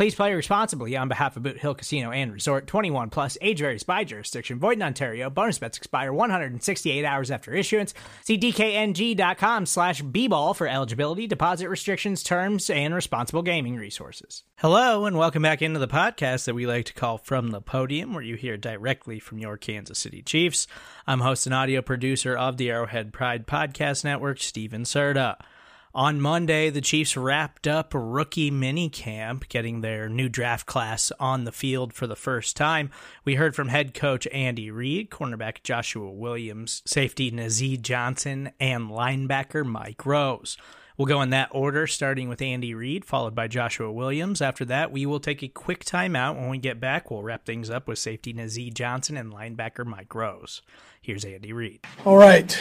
Please play responsibly on behalf of Boot Hill Casino and Resort 21 plus age varies by jurisdiction. Void in Ontario. Bonus bets expire 168 hours after issuance. See DKNG.com slash B-ball for eligibility, deposit restrictions, terms, and responsible gaming resources. Hello, and welcome back into the podcast that we like to call From the Podium, where you hear directly from your Kansas City Chiefs. I'm host and audio producer of the Arrowhead Pride Podcast Network, Steven Serta. On Monday, the Chiefs wrapped up rookie mini camp, getting their new draft class on the field for the first time. We heard from head coach Andy Reid, cornerback Joshua Williams, safety Nazeeh Johnson, and linebacker Mike Rose. We'll go in that order, starting with Andy Reid, followed by Joshua Williams. After that, we will take a quick timeout. When we get back, we'll wrap things up with safety Nazeeh Johnson and linebacker Mike Rose. Here's Andy Reid. All right.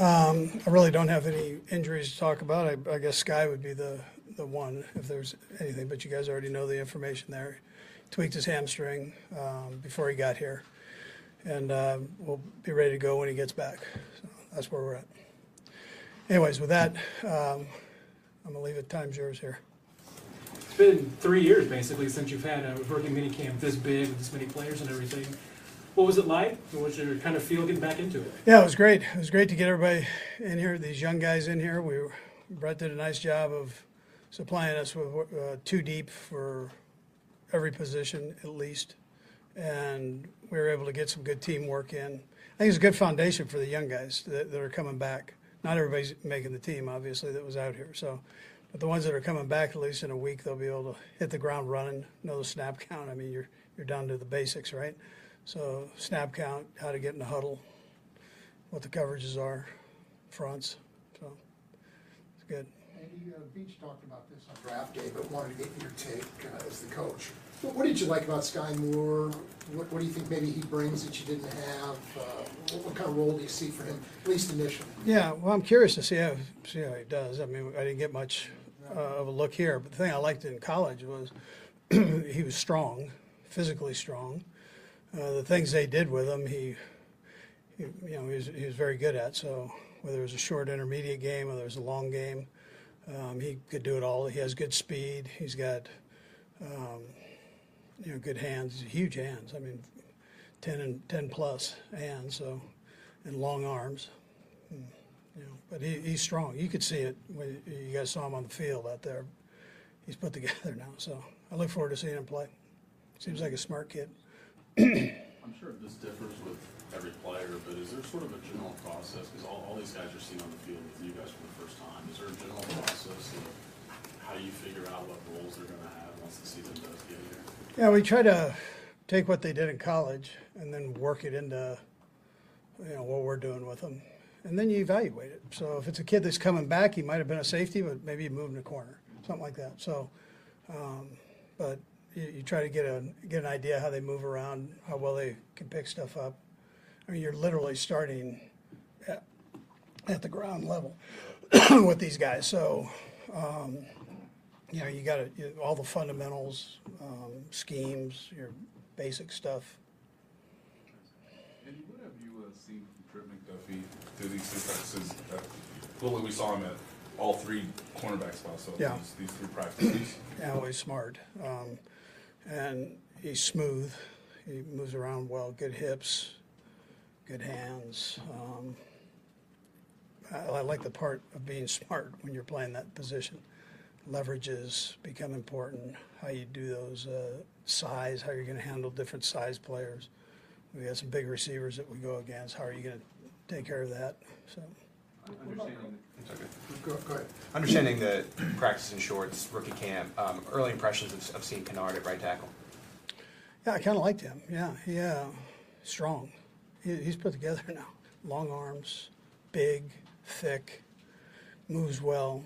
Um, I really don't have any injuries to talk about. I, I guess Sky would be the, the one if there's anything, but you guys already know the information there. Tweaked his hamstring um, before he got here, and uh, we'll be ready to go when he gets back. So that's where we're at. Anyways, with that, um, I'm to leave it. Time's yours here. It's been three years basically since you've had a rookie minicamp this big with this many players and everything. What was it like? What was your kind of feel getting back into it? Yeah, it was great. It was great to get everybody in here, these young guys in here. We Brett did a nice job of supplying us with uh, two deep for every position at least, and we were able to get some good teamwork in. I think it's a good foundation for the young guys that, that are coming back. Not everybody's making the team, obviously, that was out here. So, but the ones that are coming back, at least in a week, they'll be able to hit the ground running, know the snap count. I mean, you're you're down to the basics, right? So snap count, how to get in the huddle, what the coverages are, fronts. So it's good. Andy uh, Veach talked about this on draft day, but wanted to get your take uh, as the coach. What, what did you like about Sky Moore? What, what do you think maybe he brings that you didn't have? Uh, what, what kind of role do you see for him, at least initially? Yeah, well, I'm curious to see how see how he does. I mean, I didn't get much uh, of a look here, but the thing I liked in college was he was strong, physically strong. Uh, the things they did with him, he, he you know, he was, he was very good at. So whether it was a short intermediate game, whether it was a long game, um, he could do it all. He has good speed. He's got, um, you know, good hands, huge hands. I mean, ten and ten plus hands. So, and long arms. And, you know, but he, he's strong. You could see it when you guys saw him on the field out there. He's put together now. So I look forward to seeing him play. Seems like a smart kid. I'm sure this differs with every player, but is there sort of a general process, because all, all these guys are seen on the field with you guys for the first time, is there a general process of how you figure out what roles they're gonna have once the season does get here? Yeah, we try to take what they did in college and then work it into, you know, what we're doing with them. And then you evaluate it. So if it's a kid that's coming back, he might have been a safety, but maybe he moved in the corner, something like that. So, um, but you, you try to get a get an idea how they move around, how well they can pick stuff up. I mean, you're literally starting at, at the ground level with these guys. So, um, you know, you got to all the fundamentals, um, schemes, your basic stuff. Andy, what have you uh, seen from Trent McDuffie through these three practices? Uh, Clearly, we saw him at all three cornerback spots, so Yeah. these, these three practices. Yeah, he's smart, um, and he's smooth. He moves around well, good hips, good hands. Um, I, I like the part of being smart when you're playing that position. Leverages become important. How you do those uh, size, how you're going to handle different size players. We got some big receivers that we go against. How are you going to take care of that? So. What Go, go ahead. Understanding the practice in shorts, rookie camp, um, early impressions of, of seeing Kinnard at right tackle. Yeah, I kind of liked him. Yeah, yeah, strong. He, he's put together now. Long arms, big, thick, moves well.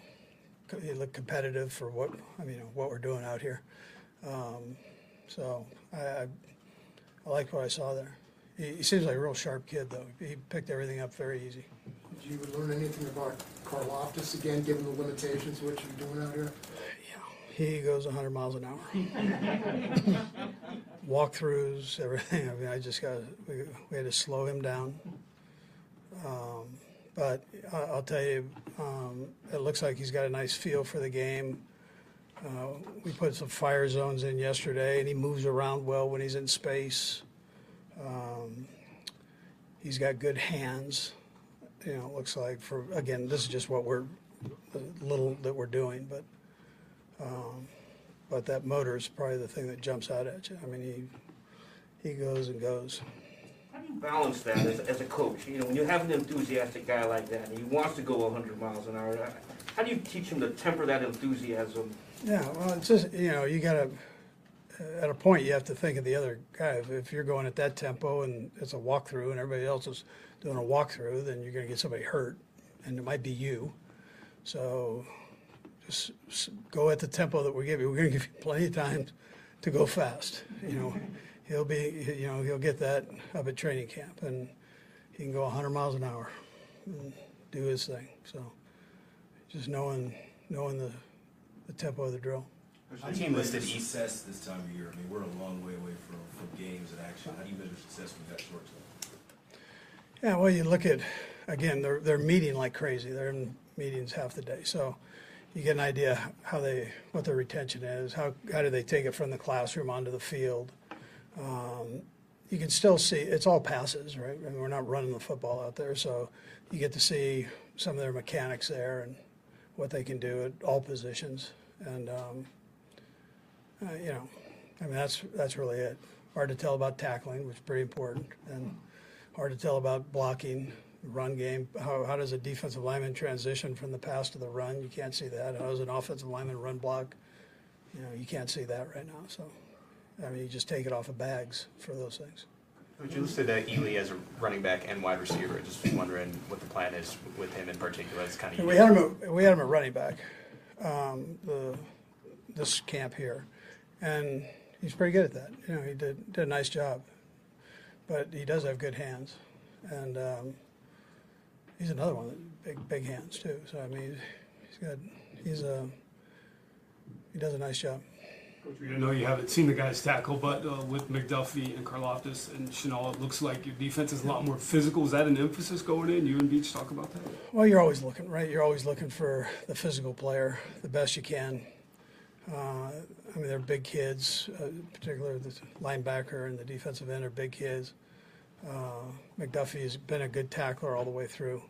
Co- He looked competitive for what I mean, what we're doing out here. Um, so I, I, I like what I saw there. He, he seems like a real sharp kid, though. He picked everything up very easy. Did you learn anything about Karlaftis again, given the limitations of what you're doing out here? Yeah. He goes 100 miles an hour. Walkthroughs, everything. I mean, I just got we, we had to slow him down. Um, but I, I'll tell you, um, it looks like he's got a nice feel for the game. Uh, we put some fire zones in yesterday, and he moves around well when he's in space. Um, he's got good hands. You know, it looks like for again, this is just what we're the little that we're doing, but. Um, but that motor is probably the thing that jumps out at you. I mean, he he goes and goes. Balance that as, as a coach? You know, when you have an enthusiastic guy like that and he wants to go 100 miles an hour, how do you teach him to temper that enthusiasm? Yeah, well, it's just you know you got to uh, at a point you have to think of the other guy. If, you're going at that tempo and it's a walkthrough and everybody else is doing a walkthrough, then you're going to get somebody hurt, and it might be you. So just go at the tempo that we give you. We're going to give you plenty of time to go fast. You know, he'll be you know he'll get that up at training camp, and he can go 100 miles an hour and do his thing. So just knowing knowing the the tempo of the drill. Do you measure success this time of year? I mean, we're a long way away from, from games and action. How do you measure success with that short time? Yeah, well, you look at again, they're they're meeting like crazy. They're in meetings half the day, so you get an idea how they what their retention is. How how do they take it from the classroom onto the field? Um, you can still see it's all passes, right? Mean, we're not running the football out there, so you get to see some of their mechanics there and what they can do at all positions. And um, uh, you know, I mean that's that's really it. Hard to tell about tackling, which is pretty important, and hard to tell about blocking, run game. How, how does a defensive lineman transition from the pass to the run? You can't see that. How does an offensive lineman run block? You know, you can't see that right now. So, I mean, you just take it off of bags for those things. Would you listed uh, Ely as a running back and wide receiver? Just was wondering what the plan is with him in particular. It's kind of We had him. At, we had him at running back. Um, the this camp here, and he's pretty good at that. You know, he did did a nice job, but he does have good hands, and um, he's another one that big big hands too. So I mean, he's got he's a he does a nice job. I know you haven't seen the guys tackle, but uh, with McDuffie and Karlaftis and Chenal, it looks like your defense is a lot more physical. Is that an emphasis going in? You and Veach talk about that? Well, you're always looking, right? You're always looking for the physical player, the best you can. Uh, I mean, they're big kids, uh, particularly the linebacker and the defensive end are big kids. Uh, McDuffie has been a good tackler all the way through.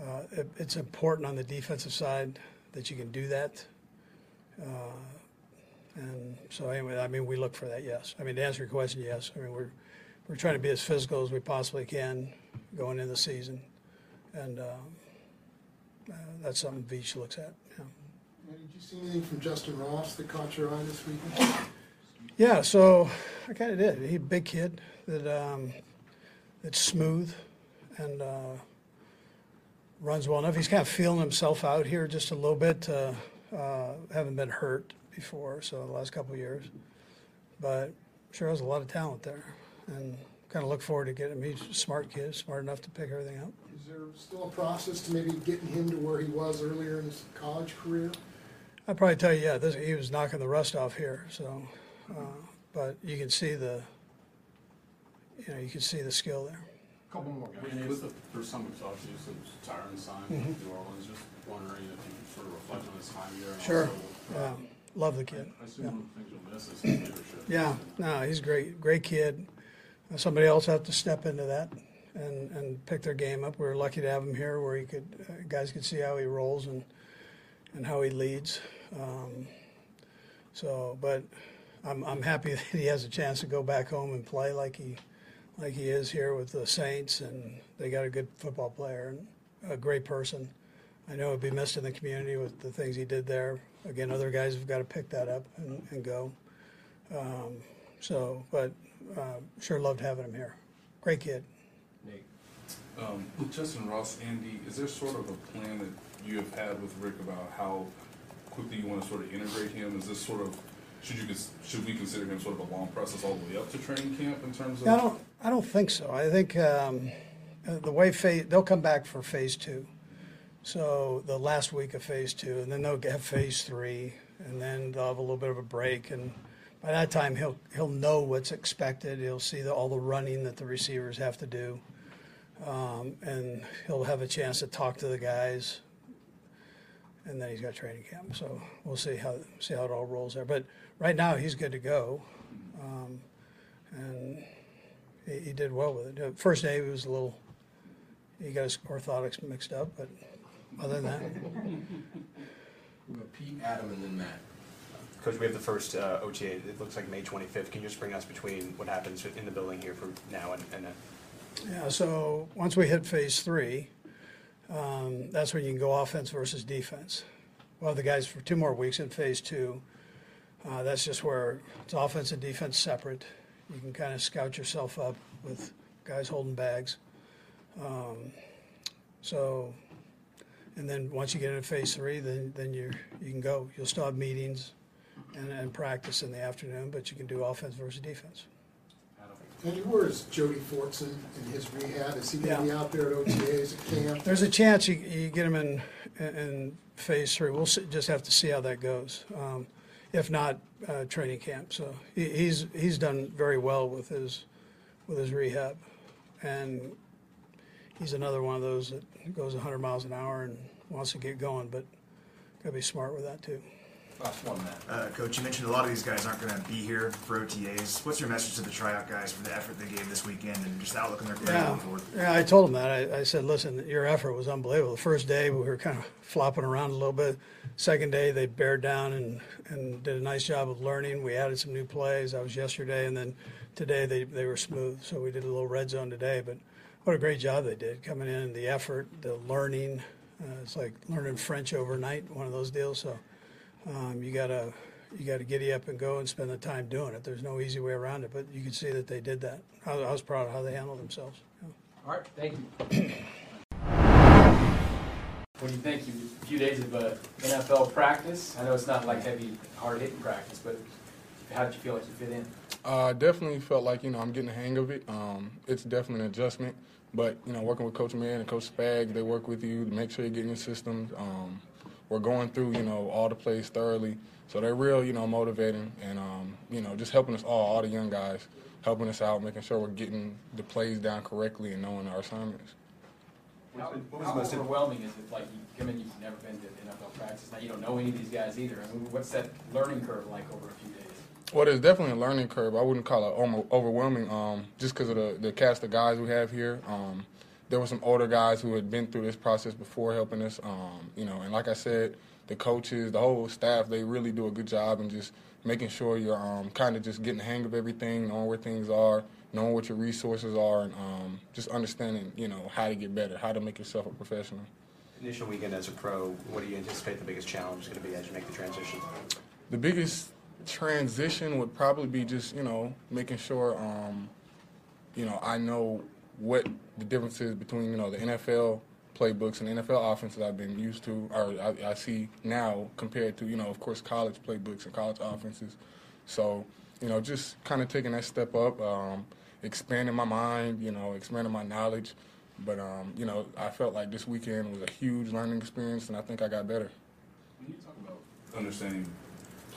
Uh, it, it's important on the defensive side that you can do that. Uh, and so, anyway, I mean, we look for that. Yes. I mean, to answer your question, yes. I mean, we're we're trying to be as physical as we possibly can going into the season, and. Um, uh, that's something Veach looks at. Yeah. And Did you see anything from Justin Ross that caught your eye this weekend? Yeah, so I kind of did. He's a big kid that um, that's smooth and uh, runs well enough. He's kind of feeling himself out here just a little bit. Uh, uh, haven't been hurt before, so the last couple of years, but sure has a lot of talent there, and kind of look forward to getting him. He's a smart kid, smart enough to pick everything up. Is there still a process to maybe getting him to where he was earlier in his college career? I'd probably tell you, yeah, this, he was knocking the rust off here. So, uh, but you can see the, you know, you can see the skill there. A Couple more I mean, it's the first time we've talked to you since Tyrann signed Mm-hmm. New Orleans. Just wondering if you could sort of reflect on this time here. And Sure. Also, Yeah, love the kid. I assume one of the things you'll miss is his leadership. Yeah, no, he's great, great kid. Somebody else have to step into that and, and pick their game up. We were lucky to have him here, where he could, uh, guys could see how he rolls and and how he leads. Um, so, but I'm I'm happy that he has a chance to go back home and play like he like he is here with the Saints, and they got a good football player and a great person. I know he'd be missed in the community with the things he did there. Again, other guys have got to pick that up and, and go. Um, so, but uh, sure loved having him here. Great kid. Um, with Justin Ross, Andy, is there sort of a plan that you have had with Rick about how quickly you want to sort of integrate him? Is this sort of should you should we consider him sort of a long process all the way up to training camp in terms of? I don't. I don't think so. I think um, the way phase they'll come back for phase two, so the last week of phase two, and then they'll have phase three, and then they'll have a little bit of a break, and by that time he'll he'll know what's expected. He'll see the, all the running that the receivers have to do, um, and he'll have a chance to talk to the guys. And then he's got training camp, so we'll see how see how it all rolls there. But right now he's good to go, um, and he, he did well with it. First day he was a little, he got his orthotics mixed up, but other than that, We got Pete, Adam, and then Matt. Coach, we have the first uh, OTA. It looks like May 25th. Can you just bring us between what happens in the building here from now and, and then? yeah. So once we hit phase three, um, that's when you can go offense versus defense. Well, the guys for two more weeks in phase two. Uh, that's just where it's offense and defense separate. You can kind of scout yourself up with guys holding bags. Um, so, and then once you get into phase three, then then you you can go. You'll still have meetings and, and practice in the afternoon, but you can do offense versus defense. Andy, where is Jody Fortson in his rehab? Is he gonna be out there at OTAs, at camp? There's a chance you, you get him in, in phase three. We'll see, just have to see how that goes. Um, if not, uh, training camp. So he, he's, he's done very well with his, with his rehab. And he's another one of those that goes 100 miles an hour and wants to get going, but gotta be smart with that too. Last one, Matt. Uh, Coach, you mentioned a lot of these guys aren't going to be here for OTAs. What's your message to the tryout guys for the effort they gave this weekend and just the outlook on their career Yeah, going forward? yeah. I told them that. I, I said, "Listen, your effort was unbelievable. The first day we were kind of flopping around a little bit. Second day they bared down and, and did a nice job of learning. We added some new plays. That was yesterday, and then today they, they were smooth. So we did a little red zone today. But what a great job they did coming in. The effort, the learning. Uh, it's like learning French overnight. One of those deals. So um, you gotta you gotta giddy up and go and spend the time doing it. There's no easy way around it. But you can see that they did that. I, I was proud of how they handled themselves. Yeah. All right, thank you. What do you think? A few days of uh, NFL practice. I know it's not like heavy, hard hitting practice, but how did you feel like you fit in? Uh, definitely felt like you know I'm getting the hang of it. Um, it's definitely an adjustment, but you know working with Coach Mann and Coach Spag, they work with you to make sure you're getting your systems. Um, we're going through you know all the plays thoroughly, so they're real you know motivating and um, you know just helping us all, all the young guys, helping us out, making sure we're getting the plays down correctly and knowing our assignments. How, how overwhelming is it? Like you come in, you've never been to NFL practice. Now you don't know any of these guys either. I mean, what's that learning curve like over a few days? Well, there's definitely a learning curve. I wouldn't call it overwhelming, um, just because of the, the cast of guys we have here. Um, there were some older guys who had been through this process before helping us, um, you know. And like I said, the coaches, the whole staff, they really do a good job in just making sure you're um, kind of just getting the hang of everything, knowing where things are, knowing what your resources are, and um, just understanding, you know, how to get better, how to make yourself a professional. Initial weekend as a pro, what do you anticipate the biggest challenge is going to be as you make the transition? The biggest transition would probably be just you know making sure um, you know I know what the difference is between you know the NFL playbooks and NFL offenses I've been used to or I, I see now compared to you know of course college playbooks and college offenses. So you know just kind of taking that step up, um, expanding my mind, you know expanding my knowledge. But um, you know I felt like this weekend was a huge learning experience and I think I got better. When you talk about understanding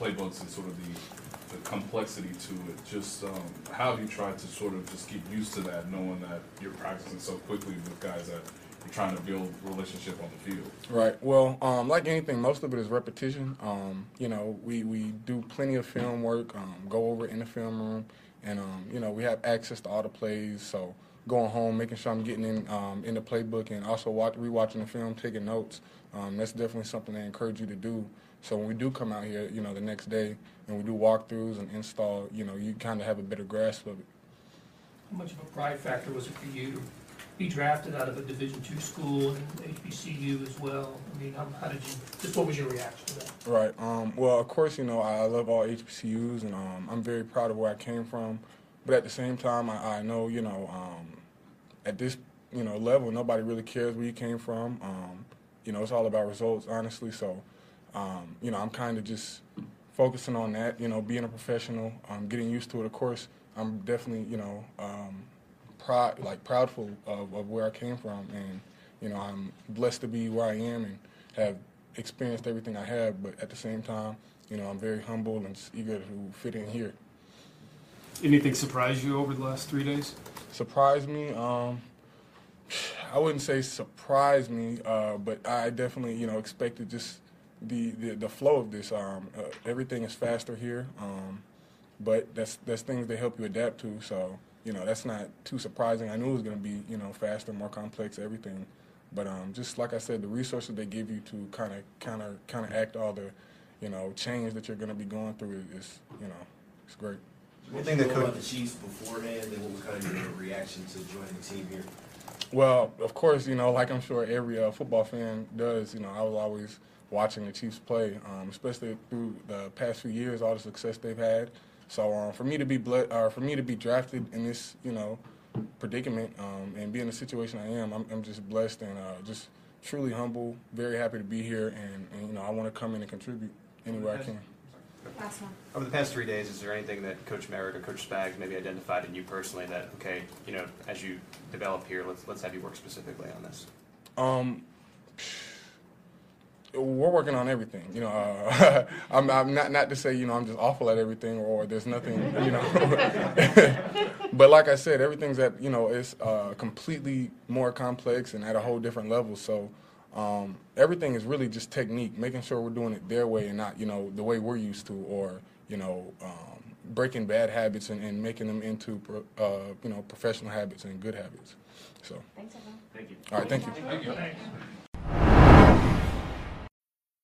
playbooks and sort of the, the complexity to it, just um, how have you tried to sort of just get used to that, knowing that you're practicing so quickly with guys that you're trying to build relationship on the field? Right. Well, um, like anything, most of it is repetition. Um, you know, we, we do plenty of film work, um, go over in the film room, and um, you know, we have access to all the plays. So going home, making sure I'm getting in um, in the playbook, and also watch, rewatching the film, taking notes. Um, that's definitely something I encourage you to do. So when we do come out here, you know, the next day, and we do walkthroughs and install, you know, you kind of have a better grasp of it. How much of a pride factor was it for you to be drafted out of a Division two school and HBCU as well? I mean, how, how did you, just what was your reaction to that? Right. Um, well, of course, you know, I love all HBCUs, and um, I'm very proud of where I came from. But at the same time, I, I know, you know, um, at this, you know, level, nobody really cares where you came from. Um, you know, it's all about results, honestly. So, um, you know, I'm kind of just focusing on that. You know, being a professional, um, getting used to it. Of course, I'm definitely, you know, um, proud, like proudful of, of where I came from, and you know, I'm blessed to be where I am and have experienced everything I have. But at the same time, you know, I'm very humble and eager to fit in here. Anything surprise you over the last three days? Surprise me? Um, I wouldn't say surprise me, uh, but I definitely, you know, expected just the, the, the flow of this. Um, uh, everything is faster here, um, but that's that's things they help you adapt to. So you know, that's not too surprising. I knew it was going to be, you know, faster, more complex, everything. But um, just like I said, the resources they give you to kind of, kind of, kind of act all the, you know, change that you're going to be going through is, you know, it's great. One thing that about the Chiefs beforehand, and what was kind of your reaction to joining the team here? Well, of course, you know, like I'm sure every uh, football fan does, you know, I was always watching the Chiefs play, um, especially through the past few years, all the success they've had. So um, for me to be uh, for me to be drafted in this, you know, predicament um, and be in the situation I am, I'm, I'm just blessed and uh, just truly humble. Very happy to be here, and, and you know, I want to come in and contribute anywhere I can. Over the past three days, is there anything that Coach Merritt or Coach Spags maybe identified in you personally that okay, you know, as you develop here, let's let's have you work specifically on this? Um, we're working on everything. You know, uh, I'm, I'm, not not to say you know I'm just awful at everything or there's nothing you know. but like I said, everything's at you know it's uh, completely more complex and at a whole different level. So um, everything is really just technique, making sure we're doing it their way and not you know the way we're used to, or you know um, breaking bad habits and, and making them into pro, uh, you know professional habits and good habits. So. Thanks, everyone. Thank you. All right, thank you. Thank you.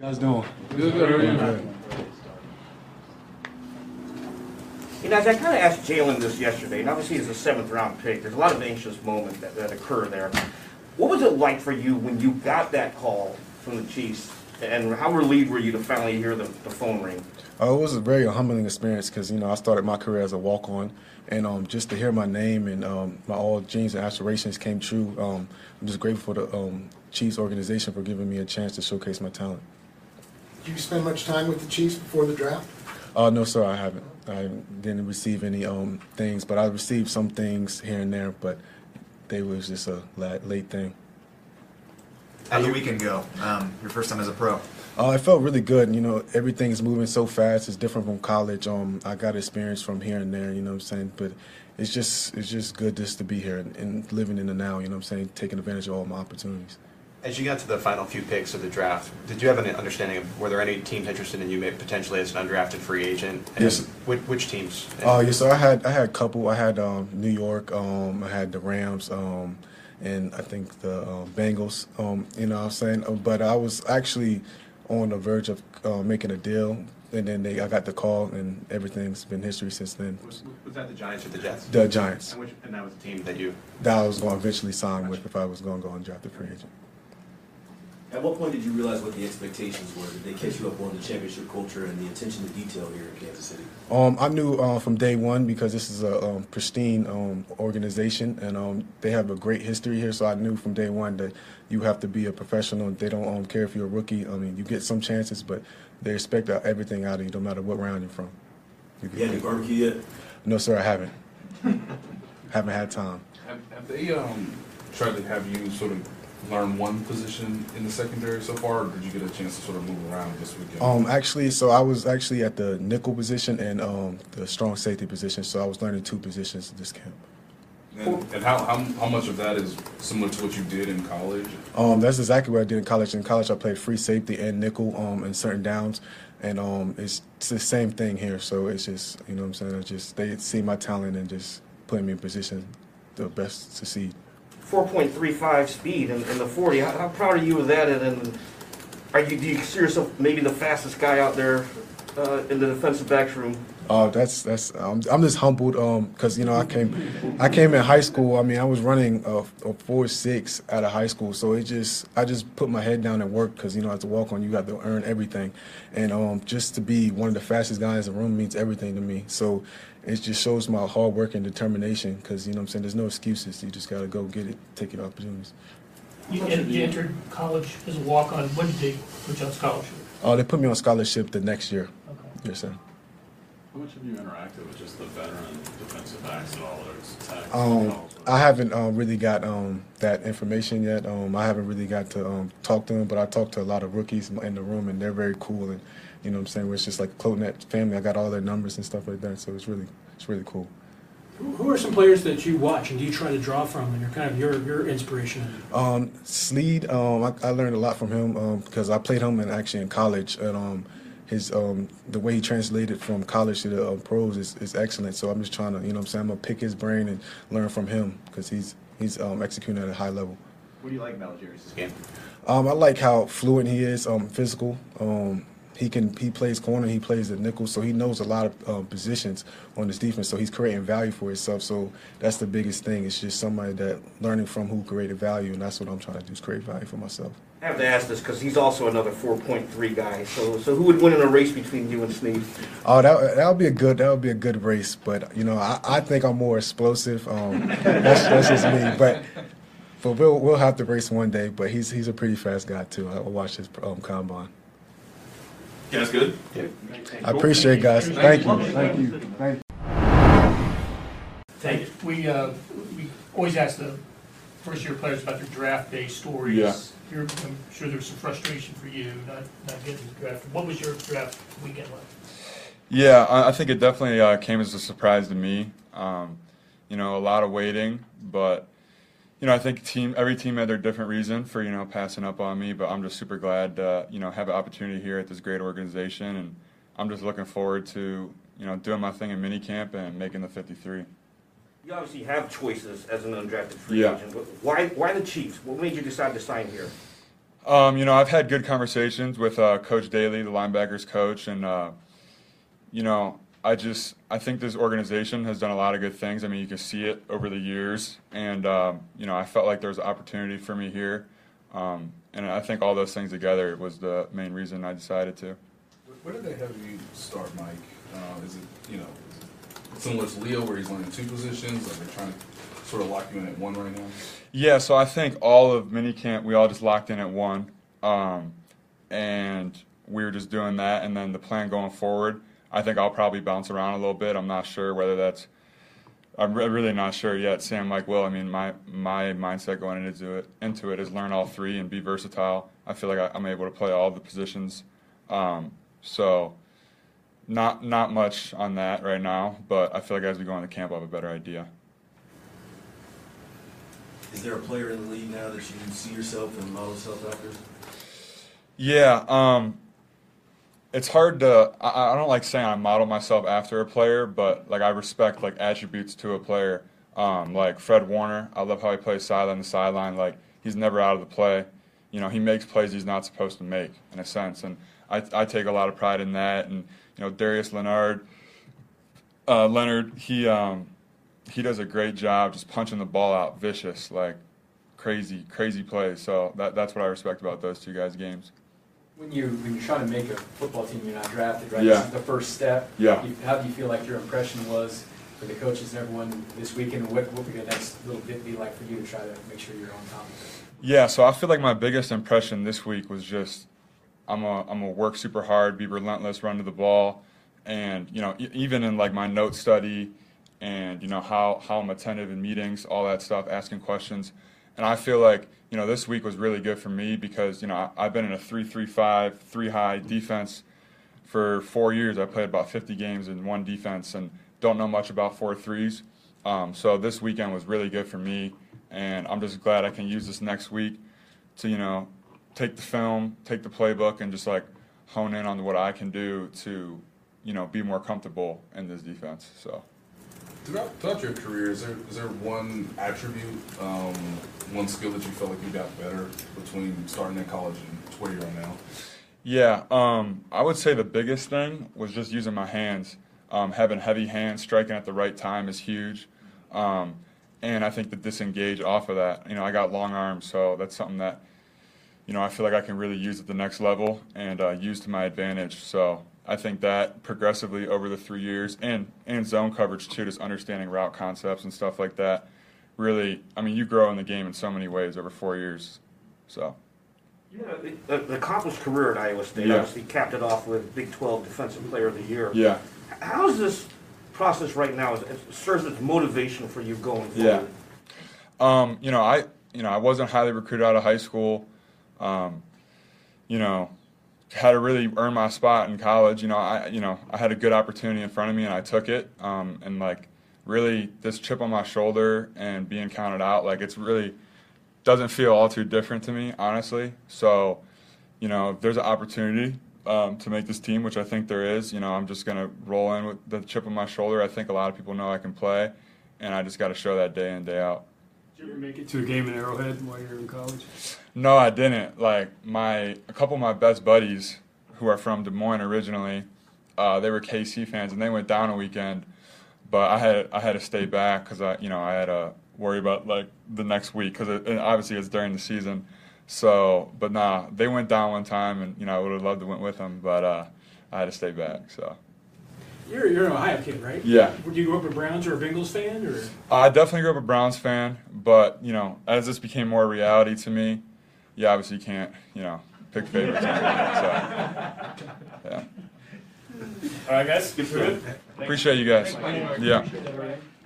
Guys doing? Good, good. You know, as I kind of asked Jalen this yesterday, and obviously he's a seventh round pick, there's a lot of anxious moments that, that occur there. What was it like for you when you got that call from the Chiefs, and how relieved were you to finally hear the, the phone ring? Uh, it was a very humbling experience because you know I started my career as a walk-on, and um, just to hear my name and um, my all dreams and aspirations came true. Um, I'm just grateful for the um, Chiefs organization for giving me a chance to showcase my talent. Did you spend much time with the Chiefs before the draft? Uh, no, sir, I haven't. I didn't receive any um, things, but I received some things here and there, but they was just a late thing. How did the weekend go? Um, your first time as a pro? Uh, it felt really good. You know, everything's moving so fast. It's different from college. Um, I got experience from here and there. You know what I'm saying? But it's just it's just good just to be here and, and living in the now. You know what I'm saying? Taking advantage of all my opportunities. As you got to the final few picks of the draft, did you have an understanding of were there any teams interested in you potentially as an undrafted free agent? And yes. Which, which teams? Oh, yes. So I had I had a couple. I had um, New York. Um, I had the Rams. Um, and I think the uh, Bengals. Um, you know what I'm saying? Uh, but I was actually on the verge of uh, making a deal, and then they I got the call, and everything's been history since then. Was, was that the Giants or the Jets? The Giants. And, which, and that was the team that you. That I was going to eventually sign with if I was going to go and draft a free agent. At what point did you realize what the expectations were? Did they catch you up on the championship culture and the attention to detail here in Kansas City? Um, I knew uh, from day one because this is a um, pristine um, organization and um, they have a great history here. So I knew from day one that you have to be a professional. They don't um, care if you're a rookie. I mean, you get some chances, but they expect everything out of you, no matter what round you're from. You, you had any barbecue yet? No, sir, I haven't. haven't had time. Have, have they um, tried to have you sort of learn one position in the secondary so far, or did you get a chance to sort of move around this weekend? Um, actually, so I was actually at the nickel position and um, the strong safety position, so I was learning two positions this camp. And, and how, how, how much of that is similar to what you did in college? Um, that's exactly what I did in college. In college, I played free safety and nickel um, in certain downs, and um, it's, it's the same thing here. So it's just you know what I'm saying. It's just they see my talent and just put me in position the best to succeed. 4.35 speed in, in the 40. How, how proud are you of that? And, and are you, do you consider yourself maybe the fastest guy out there uh, in the defensive backs room? Oh, that's that's. Um, I'm just humbled because you know I came, I came in high school. I mean, I was running a, a four six out of high school, so it just I just put my head down and worked because you know as a walk on you got to earn everything, and um, just to be one of the fastest guys in the room means everything to me. So it just shows my hard work and determination because you know what I'm saying there's no excuses. You just got to go get it, take your opportunities. You, en- you entered college as a walk-on, when did they put you on scholarship? Oh, they put me on scholarship the next year. Okay. Yes, sir. How much have you interacted with just the veteran defensive backs at all, whether it's tech, Um, I haven't um, really got um, that information yet. Um, I haven't really got to um, talk to them, but I talked to a lot of rookies in the room, and they're very cool. And you know, what I'm saying, it's just like a close knit family. I got all their numbers and stuff like that, so it's really, it's really cool. Who, who are some players that you watch and do you try to draw from and you're kind of your, your inspiration? Um, Sneed, um, I, I learned a lot from him because I played him in actually in college, and um, his um, the way he translated from college to the uh, pros is, is excellent. So I'm just trying to, you know, what I'm saying, I'm gonna pick his brain and learn from him because he's he's um, executing at a high level. What do you like about Jerry's game? Um, I like how fluent he is, um, physical. Um, he can he plays corner, he plays the nickel, so he knows a lot of uh, positions on his defense. So he's creating value for himself. So that's the biggest thing. It's just somebody that learning from who created value, and that's what I'm trying to do is create value for myself. I have to ask this because he's also another 4.3 guy. So, so who would win in a race between you and Sneed? Oh, that that would be a good that would be a good race, but you know I, I think I'm more explosive. Um, that's, that's just me, but but we'll we'll have to race one day. But he's he's a pretty fast guy too. I will watch his um, combine. Guys, good? I appreciate it, guys. Thank you. Thank you. Thank you. Thank you. We, uh, we always ask the first-year players about their draft day stories. Yeah. You're, I'm sure there was some frustration for you not, not getting drafted. What was your draft weekend like? Yeah, I, I think it definitely uh, came as a surprise to me. Um, you know, a lot of waiting, but you know, I think team every team had their different reason for you know passing up on me. But I'm just super glad to you know have an opportunity here at this great organization, and I'm just looking forward to you know doing my thing in minicamp and making the 53. You obviously have choices as an undrafted free Yeah. agent. But why, why the Chiefs? What made you decide to sign here? Um, you know, I've had good conversations with uh, Coach Daly, the linebackers coach, and uh, you know, I just I think this organization has done a lot of good things. I mean, you can see it over the years, and um, you know, I felt like there was an opportunity for me here, um, and I think all those things together was the main reason I decided to. Where did they have you start, Mike? Uh, is it, you know, it similar to Leo where he's learning two positions? Like they're trying to sort of lock you in at one right now? Yeah, so I think all of minicamp we all just locked in at one, um, and we were just doing that. And then the plan going forward, I think I'll probably bounce around a little bit. I'm not sure whether that's. I'm re- really not sure yet. Sam, like, well, I mean, my my mindset going into it into it is learn all three and be versatile. I feel like I, I'm able to play all the positions. Um, so, not not much on that right now, but I feel like as we go into camp, I'll have a better idea. Is there a player in the league now that you see yourself and model yourself after? Yeah, um, it's hard to. I, I don't like saying I model myself after a player, but like I respect like attributes to a player. Um, like Fred Warner, I love how he plays sideline to sideline. Like he's never out of the play. You know, he makes plays he's not supposed to make in a sense, and I, I take a lot of pride in that. And you know, Darius Leonard, uh, Leonard, he um, he does a great job just punching the ball out, vicious, like crazy, crazy plays. So that that's what I respect about those two guys' games. When you when you're trying to make a football team, you're not drafted, right? Yeah. This is the first step. Yeah. You, how do you feel like your impression was for the coaches and everyone this weekend? What what would your next little bit be like for you to try to make sure you're on top of it? Yeah, so I feel like my biggest impression this week was just I'm a I'm a work super hard, be relentless, run to the ball, and you know e- even in like my note study, and you know how how I'm attentive in meetings, all that stuff, asking questions, and I feel like you know this week was really good for me because you know I, I've been in a three three five three high defense for four years. I played about 50 games in one defense and don't know much about four threes. Um, so this weekend was really good for me, and I'm just glad I can use this next week to you know take the film, take the playbook, and just like hone in on what I can do to you know be more comfortable in this defense. So. Throughout, throughout your career, is there is there one attribute, um, one skill that you felt like you got better between starting in college and where you are now? Yeah, um, I would say the biggest thing was just using my hands. Um, having heavy hands, striking at the right time is huge. Um, and I think to disengage off of that, you know, I got long arms, so that's something that, you know, I feel like I can really use at the next level and uh, use to my advantage. So I think that progressively over the three years and, and zone coverage too, just understanding route concepts and stuff like that. Really, I mean, you grow in the game in so many ways over four years. So. Yeah, the, the accomplished career at Iowa State, Yeah. obviously capped it off with Big 12 Defensive Player of the Year. Yeah. How's this process right now? It serves as motivation for you going Yeah. forward. Um, you know, I you know I wasn't highly recruited out of high school. Um, you know, had to really earn my spot in college. You know, I you know I had a good opportunity in front of me and I took it. Um, and like really, this chip on my shoulder and being counted out, like it's really doesn't feel all too different to me, honestly. So, you know, if there's an opportunity um, to make this team, which I think there is, you know, I'm just gonna roll in with the chip on my shoulder. I think a lot of people know I can play, and I just got to show that day in day out. Did you ever make it to a game in Arrowhead while you were in college? No, I didn't. Like my a couple of my best buddies who are from Des Moines originally, uh, they were KC fans and they went down a weekend, but I had I had to stay back because I you know I had to worry about like the next week because obviously it's during the season. So, but nah, they went down one time and you know I would have loved to went with them, but uh, I had to stay back. So. You're, you're an Ohio kid, right? Yeah. Did you grow up a Browns or a Bengals fan, or? I definitely grew up a Browns fan, but you know, as this became more reality to me, you obviously can't, you know, pick favorites. so, yeah. All right, guys. Appreciate you guys. Yeah.